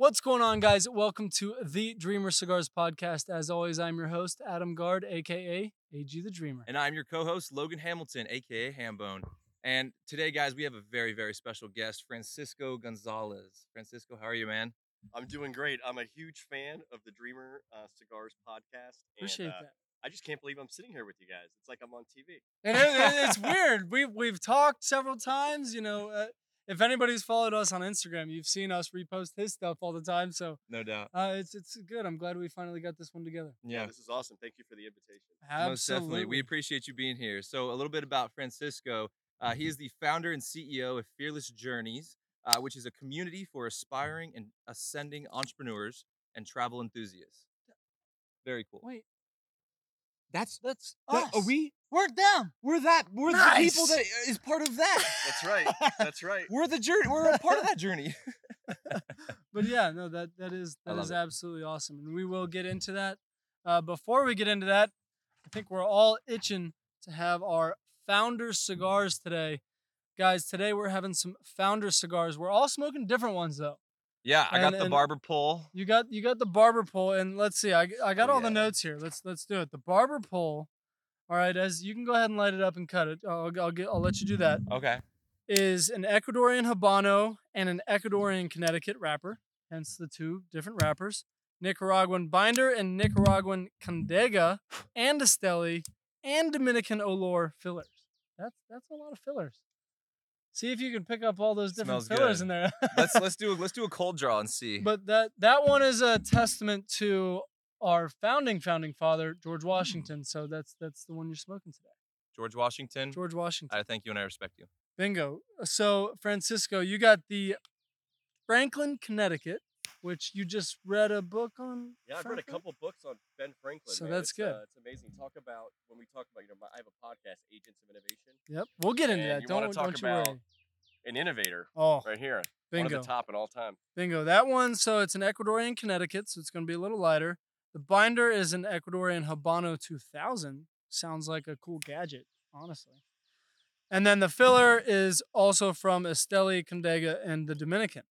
What's going on, guys? Welcome to the Dreamer Cigars podcast. As always, I'm your host, Adam Guard, aka AG the Dreamer. And I'm your co-host, Logan Hamilton, aka Hambone. And today, guys, we have a very, very special guest, Francisco Gonzalez. Francisco, how are you, man? I'm doing great. I'm a huge fan of the Dreamer uh, Cigars podcast. and, Appreciate uh, that. I just can't believe I'm sitting here with you guys. It's like I'm on TV. And it- it- it's weird. We've we've talked several times. You know, uh, if anybody's followed us on Instagram, you've seen us repost his stuff all the time. So No doubt. uh, it's it's good. I'm glad we finally got this one together. Yeah, this is awesome. Thank you for the invitation. most definitely. We appreciate you being here. So, a little bit about Francisco. Uh, he is the founder and CEO of Fearless Journeys, uh, which is a community for aspiring and ascending entrepreneurs and travel enthusiasts. Very cool. Wait, That's that's that, are we? We're them. We're that. We're the people that is part of that. That's right. That's right. We're the journey. We're a part of that journey. but yeah, no, that that is I that love is it. absolutely awesome, and we will get into that. Uh, before we get into that, I think we're all itching to have our founder cigars today, guys. Today we're having some founder cigars. We're all smoking different ones though. Yeah, I got the barber pole. You got you got the barber pole, and let's see, I I got Oh, all the notes here. Let's let's do it. The barber pole. All right, as you can go ahead and light it up and cut it. I'll I'll, get, I'll let you do that. Okay. is an Ecuadorian Habano and an Ecuadorian Connecticut wrapper, hence the two different wrappers. Nicaraguan binder and Nicaraguan Condega and Esteli and Dominican Olor fillers. That's that's a lot of fillers. See if you can pick up all those different Smells fillers good. in there. let's let's do a, let's do a cold draw and see. but that that one is a testament to our founding founding father George Hmm. Washington. So that's that's the one you're smoking today. George Washington. George Washington. I thank you and I respect you. Bingo. So, Francisco, you got the Franklin, Connecticut, which you just read a book on. Yeah, I've read a couple books on Ben Franklin. So man. that's It's, good. Uh, it's amazing. Talk about when we talk about you know my, I have a podcast, Agents of Innovation, Yep, we'll get into that. you Don't wanna talk don't about worry. an innovator Oh, right here, Bingo. one of the top at all time. bingo. That one. So it's an Ecuadorian Connecticut, so it's going to be a little lighter. The binder is an Ecuadorian Habano 2000. Sounds like a cool gadget, honestly. And then the filler is also from Esteli, Condega, and the Dominican.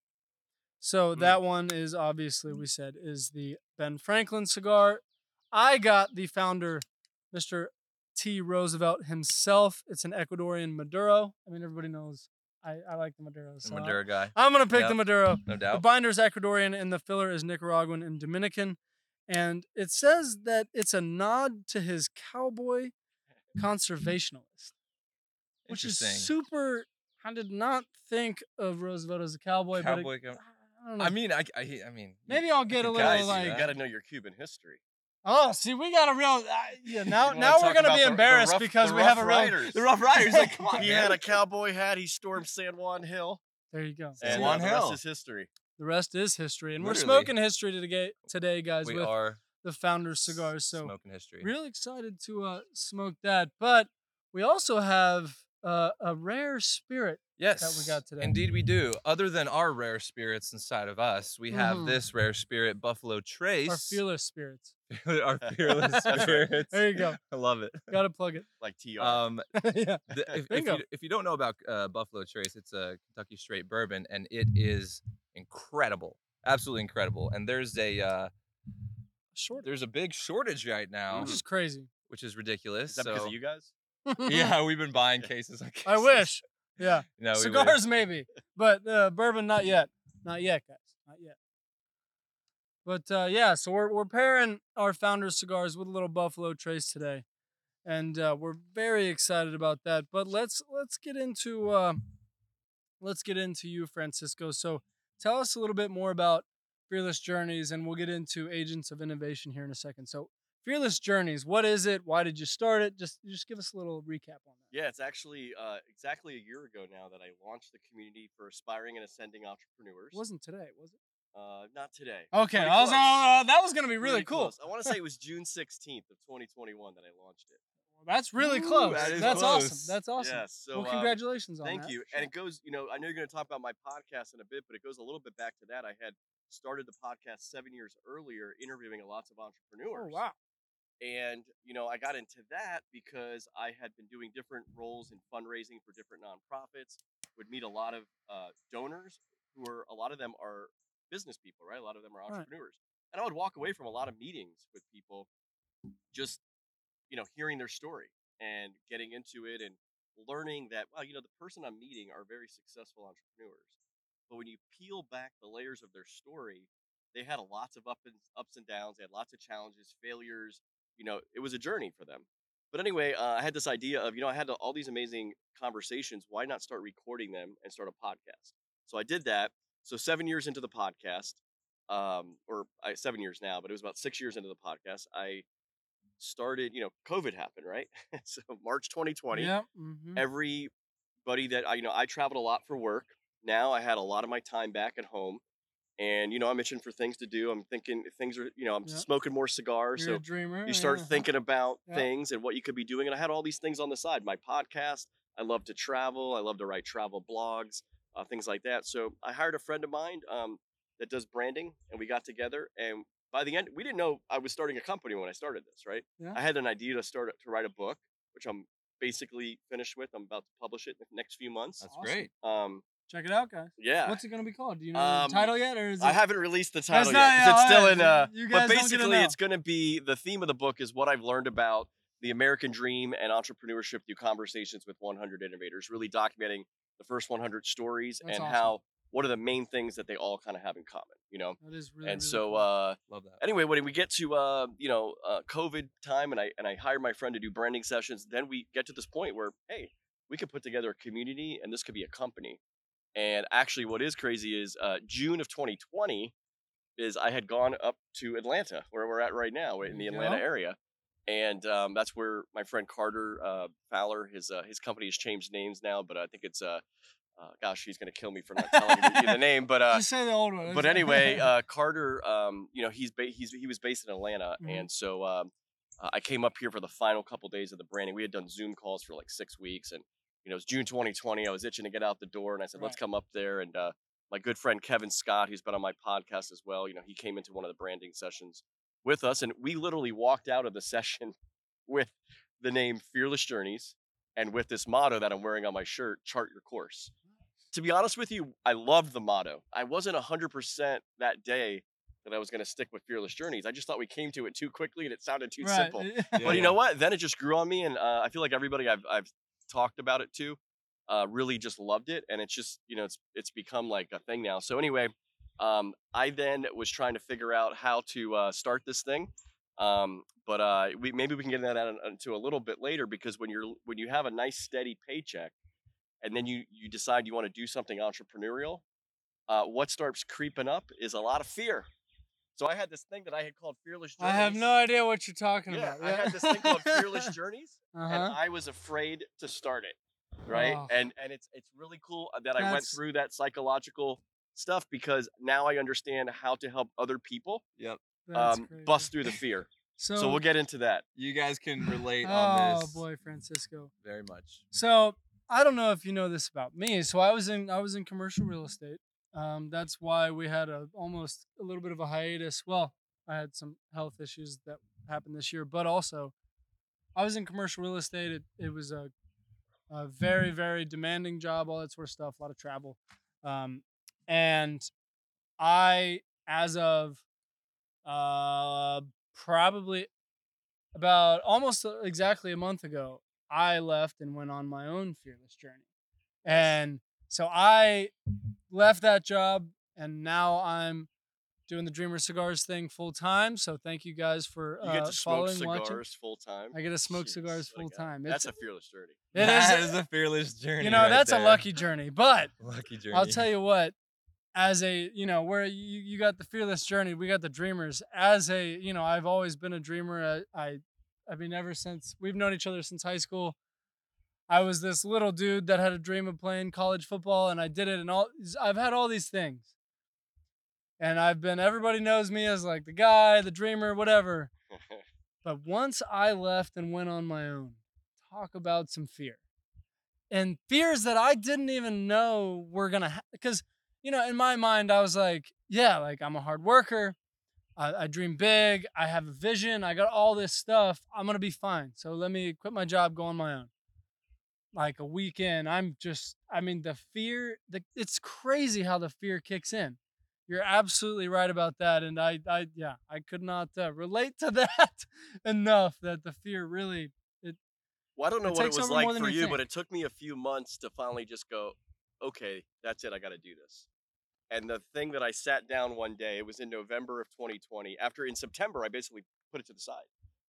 So Mm. that one is obviously, we said, is the Ben Franklin cigar. I got the founder, Mr. T. Roosevelt himself. It's an Ecuadorian Maduro. I mean, everybody knows I, I like the Maduros. The So Maduro guy, I'm going to pick Yep. the Maduro. no doubt. The binder is Ecuadorian and the filler is Nicaraguan and Dominican. And it says that it's a nod to his cowboy conservationalist, which is super. I did not think of Roosevelt as a cowboy, Cowboy. but it, cow- I don't know. I mean, I, I, I mean, maybe I'll get a little Guys, like. you got to know your Cuban history. Oh, see, we got a real. Uh, yeah, now now we're gonna be the- the embarrassed rough- because we have a real. Riders. the Rough Riders. Like, come on, he man. had a cowboy hat. He stormed San Juan Hill, There you go. San Juan uh, the Hill. rest is history. The rest is history, and Literally. we're smoking history today, today, guys, we with are the Founders cigars. So smoking history. Really excited to uh, smoke that. But we also have uh, a rare spirit. Yes, that we got today. Indeed, we do. Other than our rare spirits inside of us, we have Mhm. this rare spirit, Buffalo Trace. Our fearless spirits. our fearless spirits. There you go. I love it. Gotta plug it. Like TR. Um, yeah. the, if, if, you, if you don't know about uh, Buffalo Trace, it's a Kentucky straight bourbon, and it is incredible, absolutely incredible. And there's a uh, Short. there's a big shortage right now, Which is crazy. which is ridiculous. is that because so of you guys? yeah, we've been buying cases. Like I wish. Yeah. No, we wish. Cigars maybe, but uh, bourbon not yet. Not yet, guys. Not yet. But uh, yeah, so we're we're pairing our founders cigars with a little Buffalo Trace today, and uh, we're very excited about that. But let's let's get into uh, let's get into you, Francisco. So tell us a little bit more about Fearless Journeys, and we'll get into Agents of Innovation here in a second. So Fearless Journeys, what is it? Why did you start it? Just just give us a little recap on that. Yeah, it's actually uh, exactly a year ago now that I launched the community for aspiring and ascending entrepreneurs. It wasn't today, was it? Uh, not today. Okay, I was, uh, that was gonna be really Pretty cool. close. I want to say it was June 16th of 2021 that I launched it. That's really Ooh, close. that is That's awesome. That's awesome. Yes. So, well, um, congratulations on Thank that. Thank you. And it goes, you know, I know you're going to talk about my podcast in a bit, but it goes a little bit back to that. I had started the podcast seven years earlier, interviewing lots of entrepreneurs. Oh entrepreneurs. wow. And, you know, I got into that because I had been doing different roles in fundraising for different nonprofits, would meet a lot of uh, donors who are, a lot of them are business people, right? A lot of them are Right. entrepreneurs. And I would walk away from a lot of meetings with people just, you know, hearing their story and getting into it and learning that, well, you know, the person I'm meeting are very successful entrepreneurs. But when you peel back the layers of their story, they had lots of up and ups and downs. They had lots of challenges, failures. You know, it was a journey for them. But anyway, uh, I had this idea of, you know, I had all these amazing conversations. Why not start recording them and start a podcast? So I did that. So seven years into the podcast, um, or I, seven years now, but it was about six years into the podcast. I started, you know, COVID happened, right? so March 2020. Yep. mhm. Everybody that I, you know, I traveled a lot for work. Now I had a lot of my time back at home, and you know, I'm itching for things to do. I'm thinking things are, you know, I'm Yep. smoking more cigars. You're so dreamer. you start yeah. thinking about Yeah. things and what you could be doing. And I had all these things on the side. My podcast. I love to travel. I love to write travel blogs, uh, things like that. So I hired a friend of mine um, that does branding, and we got together. And by the end, we didn't know I was starting a company when I started this. Right? Yeah. I had an idea to start to write a book, which I'm basically finished with. I'm about to publish it in the next few months. That's Awesome. great. Um, Check it out, guys. yeah. What's it gonna be called? Do you know Um, the title yet, or is it? I haven't released the title not- yet. yeah, it's still alright, in. Uh, you but guys to basically, it's going to be the theme of the book is what I've learned about the American dream and entrepreneurship through conversations with 100 innovators, really documenting the first 100 stories That's and awesome. how what are the main things that they all kind of have in common. You know. That is really. and really so, cool. uh, Love that. anyway, when we get to uh, you know uh, COVID time, and I and I hire my friend to do branding sessions, then we get to this point where hey, we could put together a community, and this could be a company. And actually, what is crazy is uh, June of 2020 is I had gone up to Atlanta, where we're at right now, in the Atlanta area, and um, that's where my friend Carter uh, Fowler, his uh, his company has changed names now, but I think it's uh, uh gosh, he's gonna kill me for not telling you the name, but uh, just say the old one. but anyway, uh, Carter, um, you know, he's ba- he's he was based in Atlanta, Mhm. and so um, uh, I came up here for the final couple days of the branding. We had done Zoom calls for like six weeks, and you know, it was June 2020. I was itching to get out the door, and I said, "Let's come up there." And uh, my good friend Kevin Scott, who's been on my podcast as well, you know, he came into one of the branding sessions with us, and we literally walked out of the session with the name Fearless Journeys and with this motto that I'm wearing on my shirt: "Chart your course." To be honest with you, I loved the motto. I wasn't 100% that day that I was going to stick with Fearless Journeys. I just thought we came to it too quickly and it sounded too right. simple. Yeah, But you know what? Then it just grew on me, and uh, I feel like everybody I've, I've talked about it to uh, really just loved it, and it's just you know it's it's become like a thing now. So anyway, um, I then was trying to figure out how to uh, start this thing, um, but uh, we maybe we can get that into a little bit later because when you're when you have a nice steady paycheck, and then you you decide you want to do something entrepreneurial, uh, what starts creeping up is a lot of fear. So I had this thing that I had called Fearless Journeys. I have no idea what you're talking Yeah, about. I had this thing called Fearless Journeys, and Uh-huh. I was afraid to start it. Right, Oh. and and it's it's really cool that I went through that psychological stuff because now I understand how to help other people Yep. Um, bust through the fear. So, So, we'll get into that. You guys can relate oh on this Oh boy, Francisco. very much. So I don't know if you know this about me. So I was in I was in commercial real estate. Um, that's why we had a almost a little bit of a hiatus. Well, I had some health issues that happened this year, but also I was in commercial real estate. It, it was a, a very very demanding job, all that sort of stuff, a lot of travel, um, and I as of uh, probably about almost uh, exactly a month ago, I left and went on my own fearless journey. And so I left that job and now I'm doing the Dreamer Cigars thing full time. So thank you guys for You uh, get to smoke following, watching. cigars full time. I get to smoke Jeez, cigars full time. That's a fearless journey. it That is, is a fearless journey. you know, right that's there. a lucky journey. But lucky journey. I'll tell you what, as a, you know, where you, you got the fearless journey, we got the dreamers. As a, you know, I've always been a dreamer. I, I, I mean, ever since we've known each other since high school, I was this little dude that had a dream of playing college football and I did it. And all, I've had all these things. And I've been, everybody knows me as like the guy, the dreamer, whatever. But once I left and went on my own, talk about some fear. And fears that I didn't even know were going to ha- you know, in my mind I was like, yeah, like I'm a hard worker. I, I dream big. I have a vision. I got all this stuff. I'm going to be fine. So let me quit my job, go on my own. Like a week in, I'm just I mean the fear, the, it's crazy how the fear kicks in. you're absolutely right about that, and I, I, yeah, I could not uh, relate to that enough. That the fear really, Well, I don't know It what it was like for you you, but it took me a few months to finally just go, okay, that's it. I got to do this. And the thing that I sat down one day, it was in November of 2020. After in September, I basically put it to the side.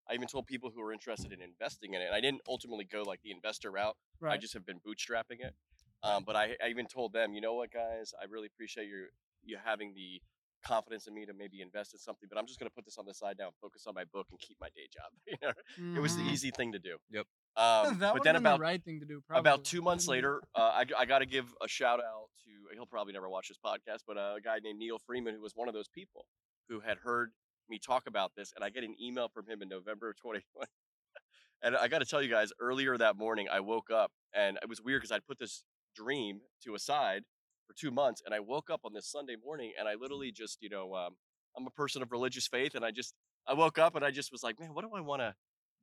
I even told people who were interested in investing in it. And I didn't ultimately go like the investor route. right? I just have been bootstrapping it. Um, but I, I even told them, you know what, guys, I really appreciate you you having the confidence in me to maybe invest in something. But I'm just going to put this on the side now, focus on my book, and keep my day job. You know, it was the Mhm. easy thing to do. Yep. Um, that but then about the right thing to do. Probably. about two months later, uh, I, I got to give a shout out to, he'll probably never watch this podcast, but uh, a guy named Neil Freeman, who was one of those people who had heard me talk about this. And I get an email from him in November of 2020. and I got to tell you guys, earlier that morning, I woke up and it was weird because I'd put this dream to a side for two months. And I woke up on this Sunday morning and I literally just, you know, um, I'm a person of religious faith. And I just, I woke up and I just was like, man, what do I want to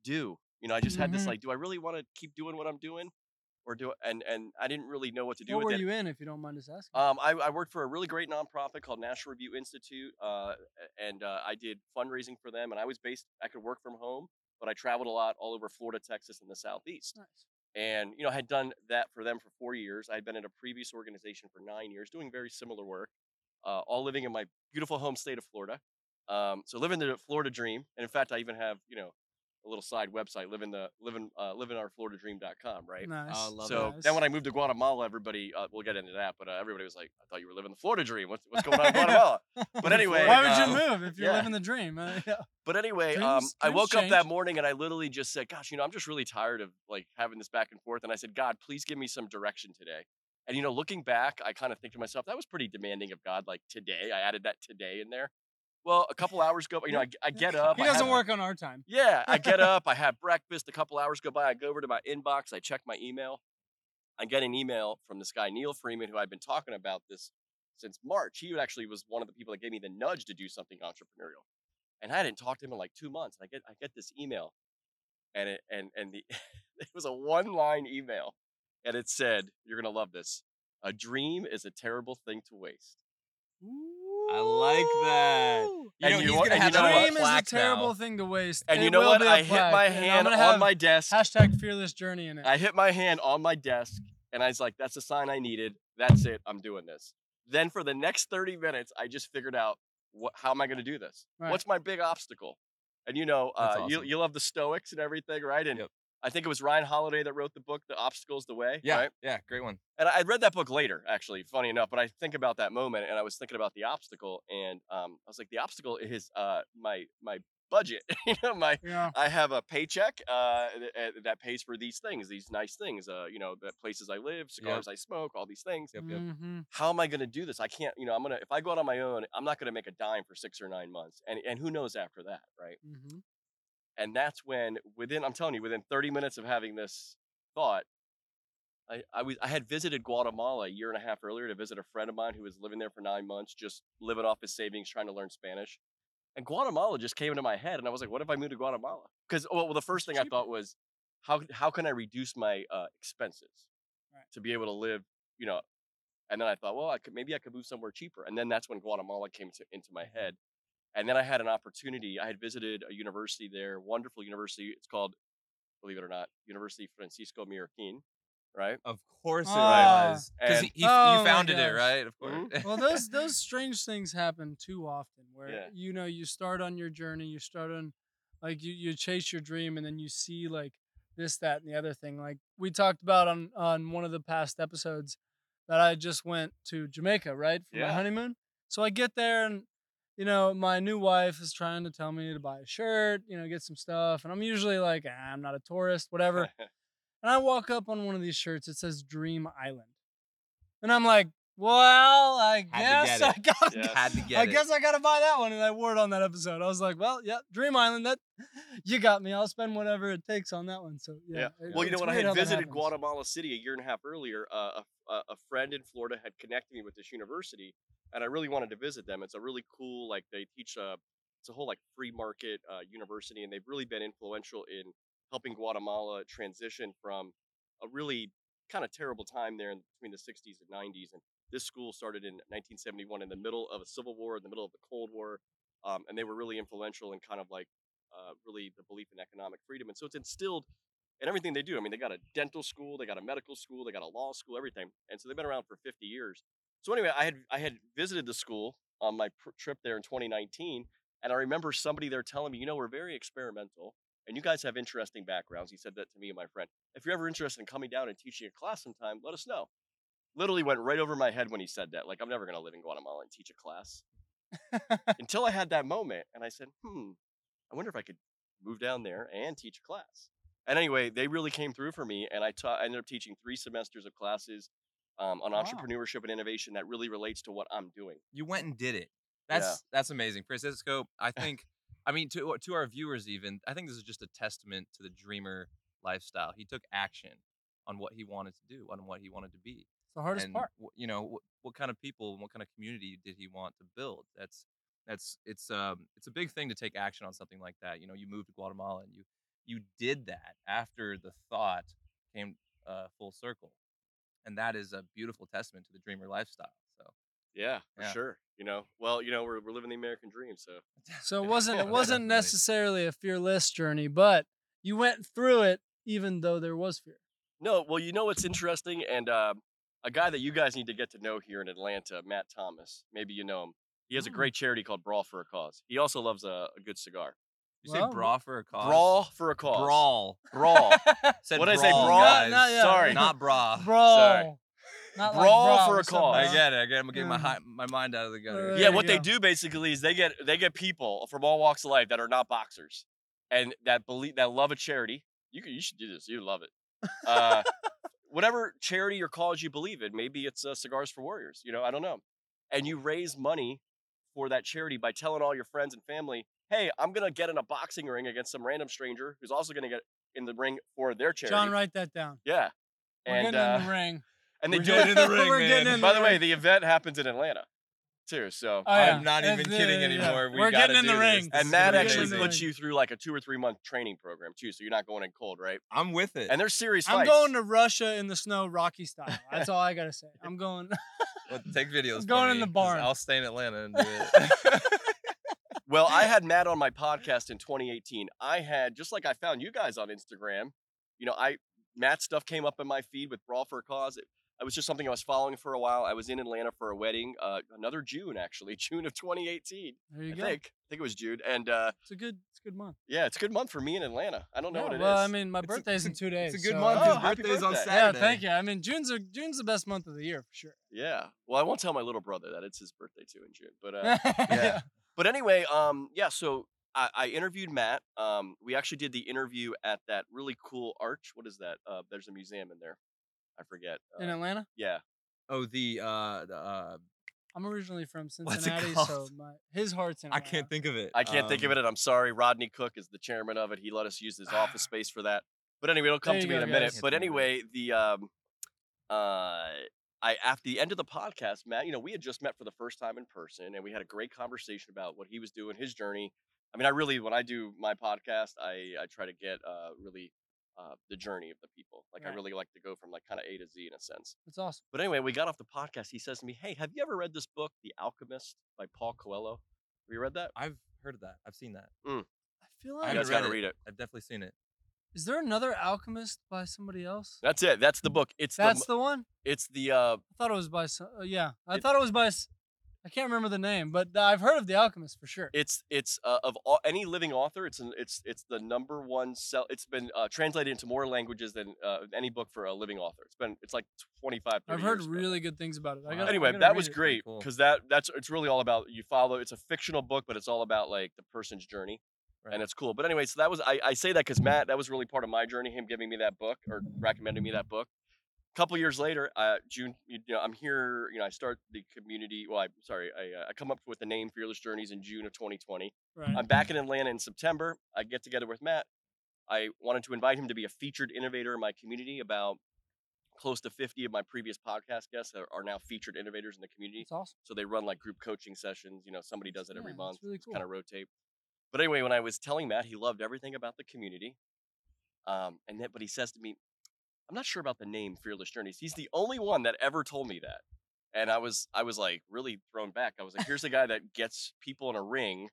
do? You know, I just had this Mhm. like, do I really want to keep doing what I'm doing? Or do and and I didn't really know what to do What with were it. you in, if you don't mind us asking? Um, I, I worked for a really great nonprofit called National Review Institute, uh, and uh, I did fundraising for them. And I was based, I could work from home, but I traveled a lot all over Florida, Texas, and the Southeast. nice. And you know, I had done that for them for four years. I had been in a previous organization for nine years, doing very similar work, uh, all living in my beautiful home state of Florida. Um, so living the Florida dream, and in fact, I even have you know a little side website, living the living uh, living our livingourfloridadream.com, right? Nice. Oh, love So nice. then when I moved to Guatemala, everybody, uh, we'll get into that, but uh, everybody was like, I thought you were living the Florida dream. What's, what's going on in Guatemala? But anyway, why would you move if you're yeah. living the dream? Uh, yeah. But anyway, um, Dreams- I dreams woke up that morning and I literally just said, gosh, you know, I'm just really tired of like having this back and forth. And I said, God, please give me some direction today. And, you know, looking back, I kind of think to myself, that was pretty demanding of God. Like today, I added that today in there. Well, a couple hours go, by. you know, I, I get up. He doesn't have- work on our time. Yeah, I get up, I have breakfast. A couple hours go by, I go over to my inbox, I check my email. I get an email from this guy Neil Freeman, who I've been talking about this since March. He actually was one of the people that gave me the nudge to do something entrepreneurial, and I hadn't talked to him in like two months. And I get I get this email, and it and and the it was a one line email, and it said, "You're gonna love this. A dream is a terrible thing to waste." I like that. You And know, you he's gonna and you have know that what? Dream is a terrible now. thing to waste. And It you know what? I hit plaque, my hand on my desk. Hashtag fearless journey in it. I hit my hand on my desk and I was like, that's a sign I needed. That's it. I'm doing this. Then for the next 30 minutes, I just figured out what, how am I going to do this? Right. What's my big obstacle? And you know, That's uh, you, you love the Stoics and everything, right? And Yep. I think it was Ryan Holiday that wrote the book, The Obstacle's the Way. Yeah, Right? yeah, great one. And I read that book later, actually, funny enough. But I think about that moment, and I was thinking about the obstacle, and um, I was like, the obstacle is uh, my my budget. you know, my yeah. I have a paycheck uh, th- uh, that pays for these things, these nice things. Uh, you know, the places I live, cigars I smoke, all these things. Yep, yep. Mhm. How am I going to do this? I can't. You know, I'm gonna if I go out on my own, I'm not going to make a dime for six or nine months, and and who knows after that, right? Mhm. And that's when within I'm telling you, within 30 minutes of having this thought. I, I was I had visited Guatemala a year and a half earlier to visit a friend of mine who was living there for nine months, just living off his savings, trying to learn Spanish. And Guatemala just came into my head, and I was like, "What if I moved to Guatemala?" Because well, the first thing I thought was, "How how can I reduce my uh, expenses Right. to be able to live?" You know, and then I thought, well, I could maybe I could move somewhere cheaper. And then that's when Guatemala came to, into my head. And then I had an opportunity. I had visited a university there, wonderful university. It's called, believe it or not, University Francisco Marroquin, right? Of course it Ah. was. Because And- he, Oh you founded it, right? Of course. Mhm. well those those strange things happen too often where Yeah. you know you start on your journey you start on like you, you chase your dream and then you see like this that and the other thing like we talked about on on one of the past episodes that i just went to jamaica right for my honeymoon so i get there and you know my new wife is trying to tell me to buy a shirt you know get some stuff and i'm usually like ah, i'm not a tourist whatever and I walk up on one of these shirts. It says Dream Island, and I'm like, "Well, I Had to guess get I it. gotta, Had to get I it. guess I gotta buy that one." And I wore it on that episode. I was like, "Well, yeah, Dream Island. That you got me. I'll spend whatever it takes on that one." So yeah. Yeah. it- Well, you know, it's when I weird how had that visited happens. Guatemala City a year and a half earlier, uh, a, a friend in Florida had connected me with this university, and I really wanted to visit them. It's a really cool, like they teach a it's a whole like free market uh, university, and they've really been influential in helping Guatemala transition from a really kind of terrible time there in between the 60s and 90s, and this school started in 1971 in the middle of a civil war, in the middle of the Cold War, um, and they were really influential in kind of like uh, really the belief in economic freedom. And so it's instilled in everything they do. I mean, they got a dental school, they got a medical school, they got a law school, everything. And so they've been around for 50 years. So anyway, I had I had visited the school on my pr- trip there in 2019, and I remember somebody there telling me, you know, we're very experimental, and you guys have interesting backgrounds. He said that to me and my friend. If you're ever interested in coming down and teaching a class sometime, let us know. Literally went right over my head when he said that. Like I'm never gonna live in Guatemala and teach a class. Until I had that moment, and I said, hmm, I wonder if I could move down there and teach a class. And anyway, they really came through for me, and I taught. I ended up teaching three semesters of classes um, on Wow. entrepreneurship and innovation that really relates to what I'm doing. You went and did it. That's that's amazing, Francisco. I think, I mean, to to our viewers, even I think this is just a testament to the dreamer lifestyle. He took action on what he wanted to do, on what he wanted to be. It's the hardest and part. you know what, what kind of people and what kind of community did he want to build that's that's it's um it's a big thing to take action on something like that you know you moved to guatemala and you you did that after the thought came uh, full circle and that is a beautiful testament to the dreamer lifestyle so Yeah, for Yeah. sure. You know, well, you know, we're, we're living the American dream. So So it wasn't it wasn't necessarily a fearless journey, but you went through it even though there was fear. no, well, you know what's interesting, and uh, a guy that you guys need to get to know here in Atlanta, Matt Thomas. Maybe you know him. He has a Mm. great charity called Brawl for a Cause. He also loves a, a good cigar. You say Well, bra for a cause Brawl for a cause. brawl Brawl. Said What'd I say, brawl, brawl? guys. Not- yeah. Sorry. not bra Bro. Not like Brawl bra, for a what's cause. i get it i get it i'm getting my Yeah. hi- my mind out of the gutter Uh, yeah, what you they go. do basically is they get they get people from all walks of life that are not boxers and that believe that love a charity. You could, you should do this. You love it. Uh, whatever charity or cause you believe in, maybe it's uh, Cigars for Warriors. You know, I don't know. And you raise money for that charity by telling all your friends and family, "Hey, I'm gonna get in a boxing ring against some random stranger who's also gonna get in the ring for their charity." John, write that down. Yeah. We're and getting uh, in the ring. and they We're do getting it. in the ring, We're man. getting in By the the way, ring. the event happens in Atlanta too. So Oh, yeah. i'm not even It's, uh, kidding yeah. anymore we We're getting in the ring. this. This and is Matt gonna be actually amazing. puts you through like a two or three month training program too, so you're not going in cold, right? i'm with it And they're serious I'm fights. going to Russia in the snow, Rocky style. That's all I gotta say. I'm going. Well, take videos. for going in the barn. I'll stay in Atlanta and do it. Well, I had Matt on my podcast in 2018. I had just like I found you guys on Instagram. You know, I Matt stuff came up in my feed with Brawl for a Cause. It, it was just something I was following for a while. I was in Atlanta for a wedding, uh, another June actually, June of 2018. There you I go. think. I think it was June. And uh, It's a good. It's a good month. yeah, it's a good month for me in Atlanta. I don't know Yeah, what it is. well, I mean, my It's a- birthday's in two days. it's a good so- month. Oh, His happy birthday's on birthday. Yeah, thank you. I mean, June's a, June's the best month of the year for sure. yeah. Well, I won't tell my little brother that it's his birthday too in June. But uh, Yeah. But anyway, um, yeah. So I, I interviewed Matt. Um, we actually did the interview at that really cool arch. What is that? Uh, there's a museum in there. I forget. In Uh, Atlanta, yeah. Oh, the uh, the, uh, I'm originally from What's it Cincinnati, so called? my his heart's in. I Atlanta. can't think of it. I can't think of Um, it, and I'm sorry. Rodney Cook is the chairman of it. He let us use his office space for that. But anyway, it'll come There to you me in go, a minute. guys. But Can't think of it. anyway, the um, uh, I after the end of the podcast, Matt, you know, we had just met for the first time in person, and we had a great conversation about what he was doing, his journey. I mean, I really, when I do my podcast, I I try to get uh really uh the journey of the people. Like I really like to go from like kind of A to Z in a sense. It's awesome. But anyway, we got off the podcast. He says to me, "Hey, have you ever read this book, The Alchemist by Paul Coelho? Have you read that? I've heard of that. I've seen that. I feel like I haven't guys got to read read it. I've definitely seen it. Is there another Alchemist by somebody else? That's it. That's the book. It's That's the the one. it's the uh I thought it was by. some- Uh, yeah, I It- thought it was by. I can't remember the name, but I've heard of the Alchemist for sure. it's it's uh, of all, any living author. It's an, it's it's the number one sell. It's been uh, translated into more languages than uh, any book for a living author. It's been it's like 25 I've heard years ago. really good things about it. I Wow. gotta, Anyway, that was it. great Cool. because that that's it's really all about you follow. It's a fictional book, but it's all about like the person's journey, Right. and it's cool. But anyway, so that was I, I say that because Matt, that was really part of my journey. Him giving me that book or recommending me that book. A couple years later, uh, June, you know, I'm here. You know, I start the community. Well, I'm sorry, I, uh, I come up with the name Fearless Journeys in June of 2020. Right. I'm back in Atlanta in September. I get together with Matt. I wanted to invite him to be a featured innovator in my community. About close to 50 of my previous podcast guests are, are now featured innovators in the community. It's awesome. So they run like group coaching sessions. You know, somebody does it every month. It's really cool. Kind of rotate. But anyway, when I was telling Matt, he loved everything about the community. Um, and then, but he says to me, I'm not sure about the name Fearless Journeys. He's the only one that ever told me that. and I was I was like really thrown back. I was like, here's the guy that gets people in a ring,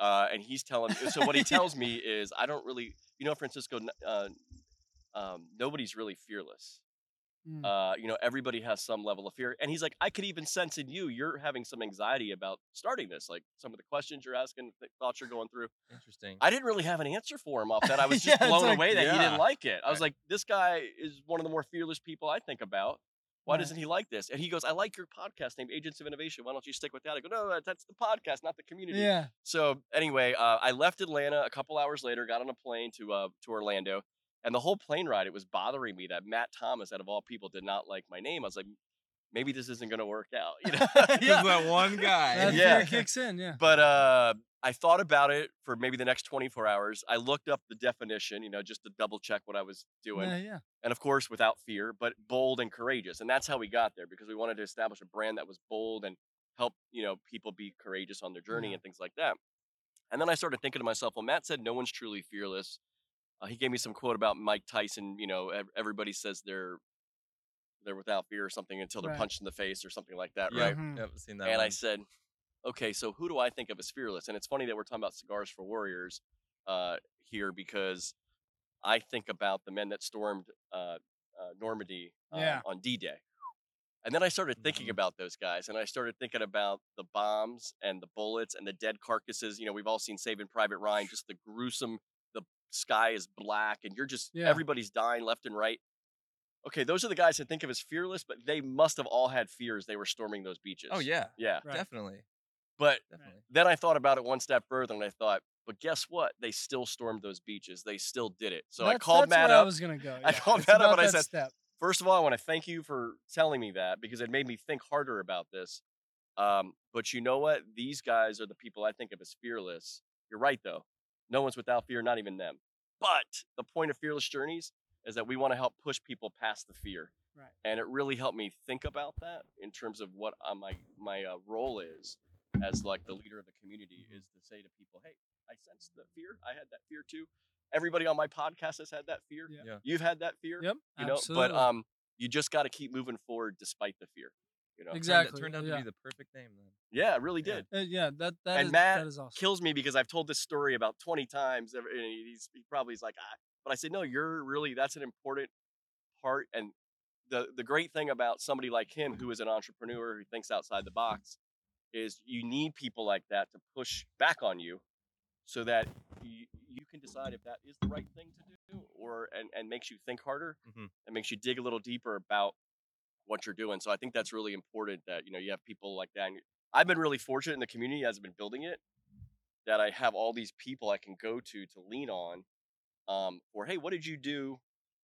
uh, and he's telling. So what he tells me is, I don't really, you know, Francisco, uh, um, nobody's really fearless. Mm. Uh, you know, everybody has some level of fear, and he's like, I could even sense in you, you're having some anxiety about starting this, like some of the questions you're asking, th- thoughts you're going through. Interesting. I didn't really have an answer for him off that. I was just it's blown like- away that he didn't like it. I was Right. like, this guy is one of the more fearless people I think about. Why Right. doesn't he like this? And he goes, I like your podcast named Agents of Innovation. Why don't you stick with that? I go, no, that's the podcast, not the community. Yeah. So anyway, uh, I left Atlanta a couple hours later, got on a plane to uh, to Orlando, and the whole plane ride, it was bothering me that Matt Thomas, out of all people, did not like my name. I was like, maybe this isn't going to work out. You know? Because Yeah. that one guy. That Yeah. fear kicks in. Yeah. But uh, I thought about it for maybe the next 24 hours. I looked up the definition, you know, just to double check what I was doing. Yeah. Yeah. And of course, without fear, but bold and courageous. And that's how we got there because we wanted to establish a brand that was bold and help, you know, people be courageous on their journey Yeah. and things like that. And then I started thinking to myself, well, Matt said no one's truly fearless. Uh, he gave me some quote about Mike Tyson, you know, ev- everybody says they're they're without fear or something until they're Right. punched in the face or something like that, Yep, right? Mhm. Yep, seen that and I said, okay, so who do I think of as fearless? And it's funny that we're talking about cigars for warriors uh, here because I think about the men that stormed uh, uh, Normandy uh, Yeah. on D-Day. And then I started thinking Mhm. about those guys, and I started thinking about the bombs and the bullets and the dead carcasses. You know, we've all seen Saving Private Ryan, just the gruesome. The sky is black, and you're just Yeah. everybody's dying left and right. Okay, those are the guys I think of as fearless, but they must have all had fears. They were storming those beaches. Oh yeah, yeah. Right. definitely, But definitely. then I thought about it one step further, and I thought, but guess what? They still stormed those beaches. They still did it. So I called that's Matt where I was gonna go. I called It's Matt up and I said, step. First of all, I want to thank you for telling me that because it made me think harder about this. Um, but you know what? These guys are the people I think of as fearless. You're right, though. No one's without fear, not even them. But the point of Fearless Journeys is that we want to help push people past the fear. Right. And it really helped me think about that in terms of what uh, my my uh, role is as like the leader of the community is to say to people, hey, I sense the fear. I had that fear too. Everybody on my podcast has had that fear. Yeah. Yeah. You've had that fear Yep. you know absolutely. but um you just got to keep moving forward despite the fear you know Turned- Exactly, Turned, out yeah. to be the perfect name then. yeah it really did Uh, yeah. That that and is- Matt that is awesome. kills me because i've told this story about 20 times and he's he probably is like ah. but i said no you're really that's an important part and the the great thing about somebody like him who is an entrepreneur who thinks outside the box is you need people like that to push back on you so that you, you can decide if that is the right thing to do or and, and makes you think harder Mhm. and makes you dig a little deeper about what you're doing so i think that's really important that you know you have people like that and i've been really fortunate in the community as i've been building it that i have all these people i can go to to lean on um, or hey what did you do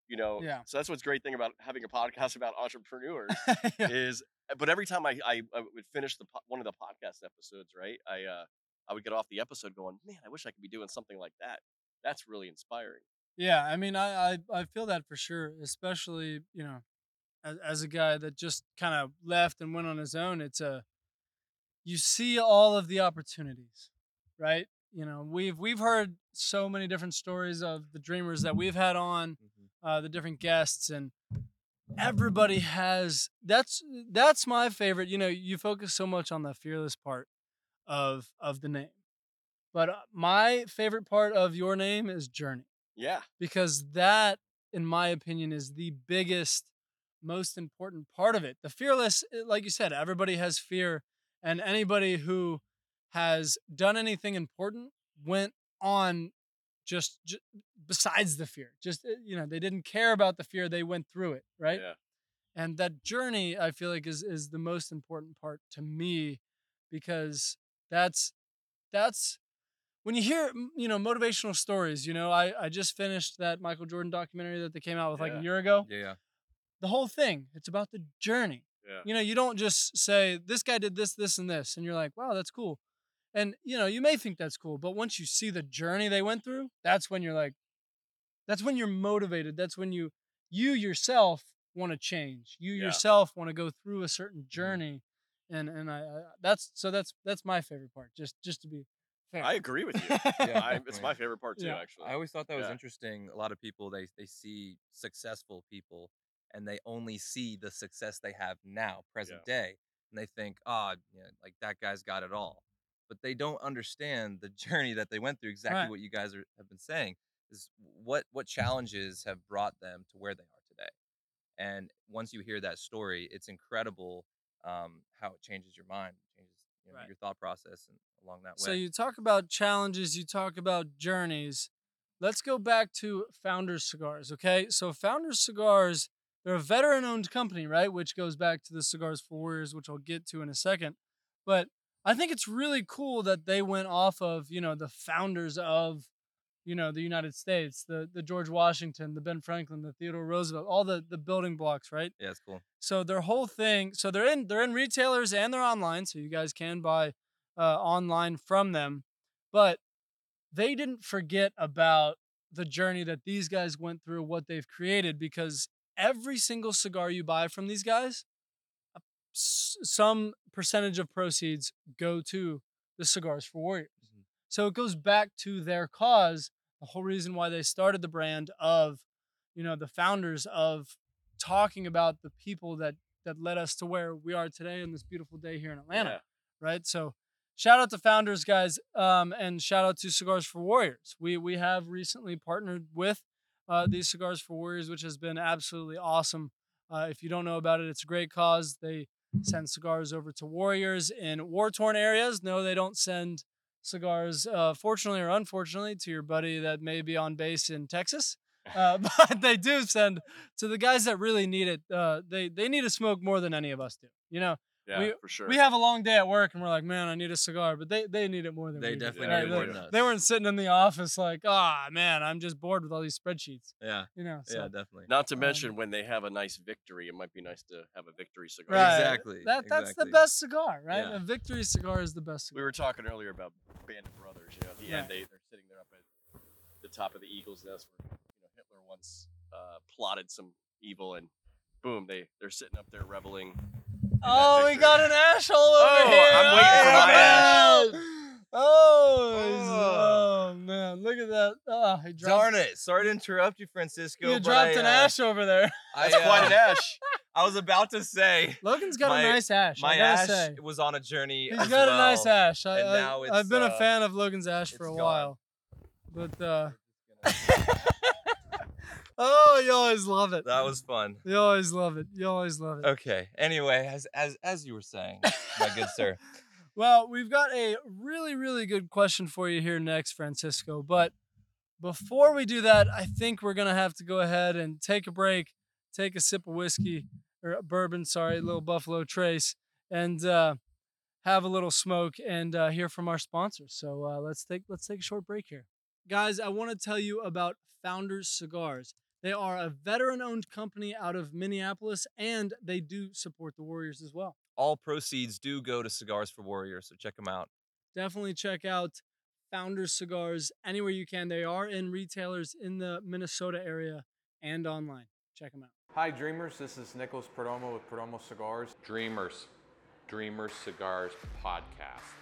you know Yeah. so that's what's great thing about having a podcast about entrepreneurs Yeah. is but every time I, I, I would finish the one of the podcast episodes right i uh i would get off the episode going man i wish i could be doing something like that that's really inspiring Yeah, I mean, I, I I feel that for sure, especially you know, as as a guy that just kind of left and went on his own. It's a you see all of the opportunities, right? You know, we've we've heard so many different stories of the dreamers that we've had on, Mhm. uh, the different guests, and everybody has. That's that's my favorite. You know, you focus so much on the fearless part of of the name, but uh, my favorite part of your name is journey yeah because that in my opinion is the biggest most important part of it. The fearless eh, like you said everybody has fear and anybody who has done anything important went on just, ju- besides the fear just eh, you know they didn't care about the fear they went through it right? Yeah. And that journey i feel like is is the most important part to me because that's that's when you hear you know motivational stories you know i i just finished that michael jordan documentary that they came out with like a year ago. Yeah, yeah. The whole thing it's about the journey yeah you know you don't just say this guy did this this and this and you're like wow that's cool and you know you may think that's cool but once you see the journey they went through that's when you're like that's when you're motivated that's when you you yourself want to change you Yeah. yourself want to go through a certain mm-hmm. journey and and I, I that's so that's that's my favorite part just just to be fair i agree with you Yeah, I, it's my favorite part too Yeah. actually I always thought that was Yeah. interesting. A lot of people they they see successful people and they only see the success they have now, present day. and they think, oh, yeah, like that guy's got it all. But they don't understand the journey that they went through. Exactly Right. what you guys are, have been saying is what what challenges have brought them to where they are today. And once you hear that story, it's incredible um, how it changes your mind, changes you know, Right. your thought process, and along that way. So you talk about challenges, you talk about journeys. Let's go back to Founders Cigars, okay? So Founders Cigars, they're a veteran-owned company, right? Which goes back to the Cigars for Warriors, which I'll get to in a second. But I think it's really cool that they went off of, you know, the founders of, you know, the United States, the the George Washington, the Ben Franklin, the Theodore Roosevelt, all the the building blocks, right? yeah, it's cool. So their whole thing, so they're in they're in retailers and they're online, so you guys can buy uh, online from them. But they didn't forget about the journey that these guys went through, what they've created, because every single cigar you buy from these guys, some percentage of proceeds go to the cigars for warriors. Mhm. So it goes back to their cause, the whole reason why they started the brand of, you know, the founders of talking about the people that that led us to where we are today on this beautiful day here in Atlanta Yeah. right? So shout out to founders guys um, and shout out to cigars for warriors we we have recently partnered with uh, these cigars for warriors which has been absolutely awesome. Uh, if you don't know about it it's a great cause. They send cigars over to warriors in war-torn areas. No they don't send cigars uh, fortunately or unfortunately to your buddy that may be on base in texas uh, but they do send to the guys that really need it. Uh, they they need to smoke more than any of us do you know Yeah, We- for sure. we have a long day at work and we're like, man, I need a cigar, but they, they need it more than They we do. definitely Yeah, need it they more do. than us. They weren't sitting in the office like, ah, man, I'm just bored with all these spreadsheets. yeah, You know, so yeah, definitely. Not to Um, mention when they have a nice victory, it might be nice to have a victory cigar. right. Exactly, That that's the best cigar, right? Yeah. A victory cigar is the best We were talking earlier about Band of Brothers. You know, at the Right. end they they're sitting there up at the top of the Eagle's Nest where you know Hitler once uh, plotted some evil, and boom, they they're sitting up there reveling. In that Oh, we got an ash hole over Oh, here. I'm waiting for my ash. Oh, Oh. oh, man, look at that. Oh, he dropped, Darn it! Sorry to interrupt you, Francisco. you but dropped I, an uh, ash over there. I, That's quite an uh, ash. I was about to say Logan's got my- a nice ash. my I ash say. was on a journey. He's as got well. a nice ash. I, and I, now I've been a uh, fan of Logan's ash for a gone. while. But uh Oh, you always love it. That was fun. You always love it. You always love it. Okay. Anyway, as as as you were saying, my good sir. Well, we've got a really, really good question for you here next, Francisco. But before we do that, I think we're gonna have to go ahead and take a break, take a sip of whiskey or bourbon, sorry, a little Buffalo Trace, and uh, have a little smoke and uh, hear from our sponsors. So uh, let's take let's take a short break here, guys. I want to tell you about Founders Cigars. They are a veteran-owned company out of Minneapolis, and they do support the Warriors as well. All proceeds do go to Cigars for Warriors, so check them out. definitely check out Founders Cigars anywhere you can. They are in retailers in the Minnesota area and online. Check them out. Hi, Dreamers. This is Nicholas Perdomo with Perdomo Cigars. Dreamers, Dreamers Cigars podcast.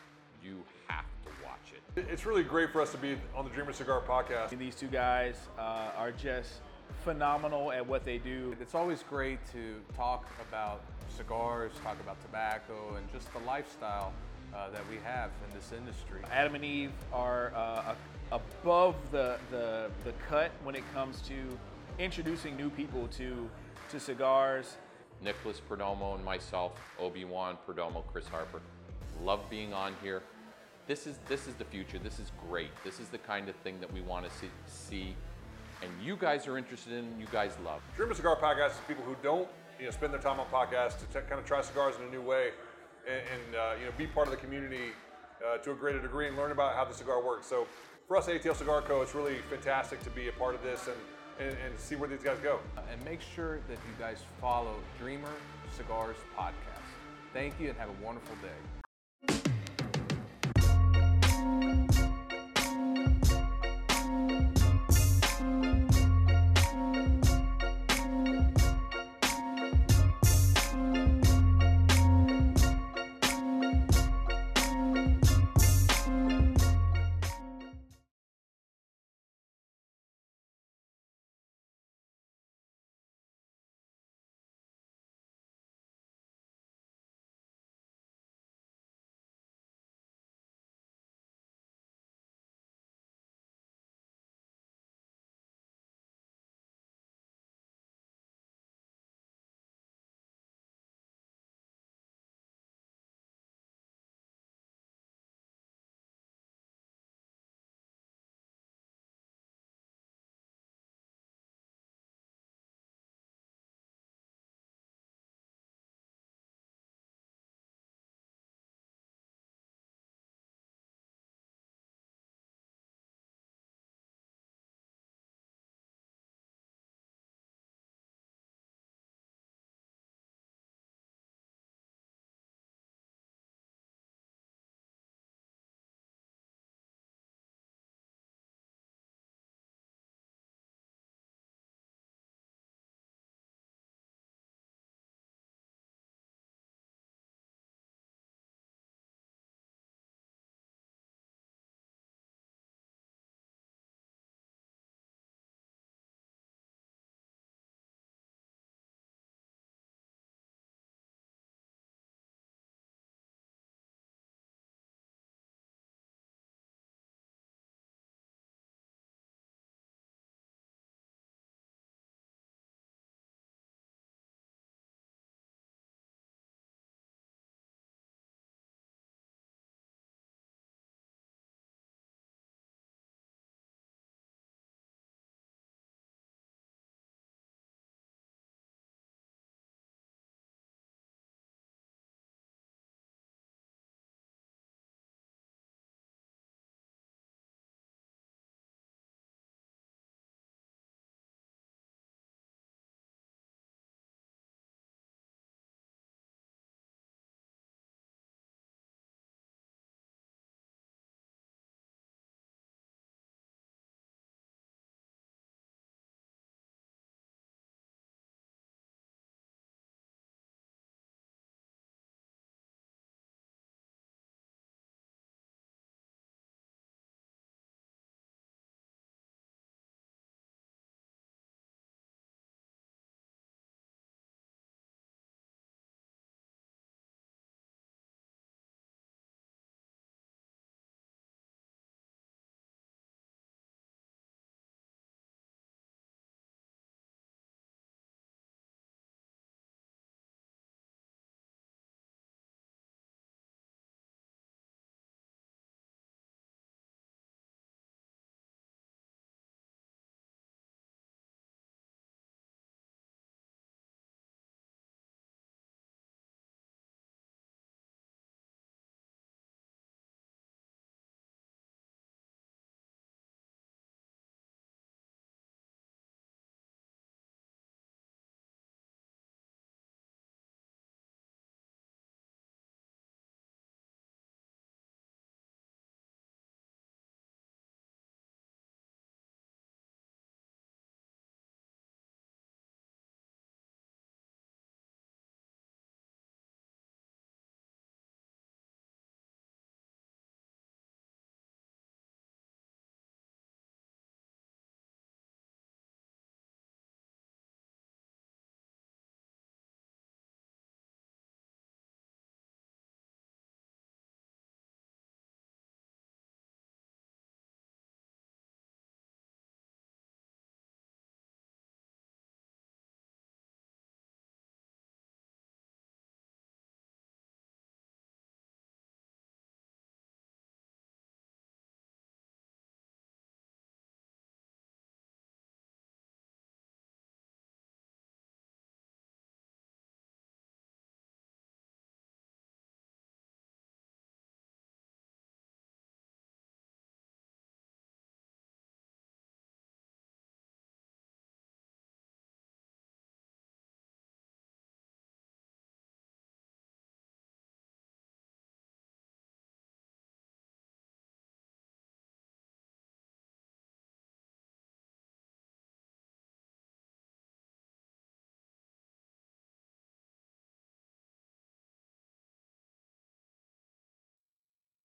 You have to watch it. It's really great for us to be on the Dreamer Cigar podcast. These two guys uh, are just phenomenal at what they do. It's always great to talk about cigars, talk about tobacco, and just the lifestyle uh, that we have in this industry. Adam and Eve are uh, above the, the the cut when it comes to introducing new people to to cigars. Nicholas Perdomo and myself, Obi-Wan Perdomo, Chris Harper. Love being on here. This is this is the future. This is great. This is the kind of thing that we want to see, see and you guys are interested in, you guys love. Dreamer Cigar podcast is people who don't, you know, spend their time on podcasts to t- kind of try cigars in a new way, and, and uh, you know, be part of the community uh, to a greater degree and learn about how the cigar works. So for us, at ATL Cigar Co., it's really fantastic to be a part of this and and, and see where these guys go. And make sure that you guys follow Dreamer Cigars podcast. Thank you and have a wonderful day.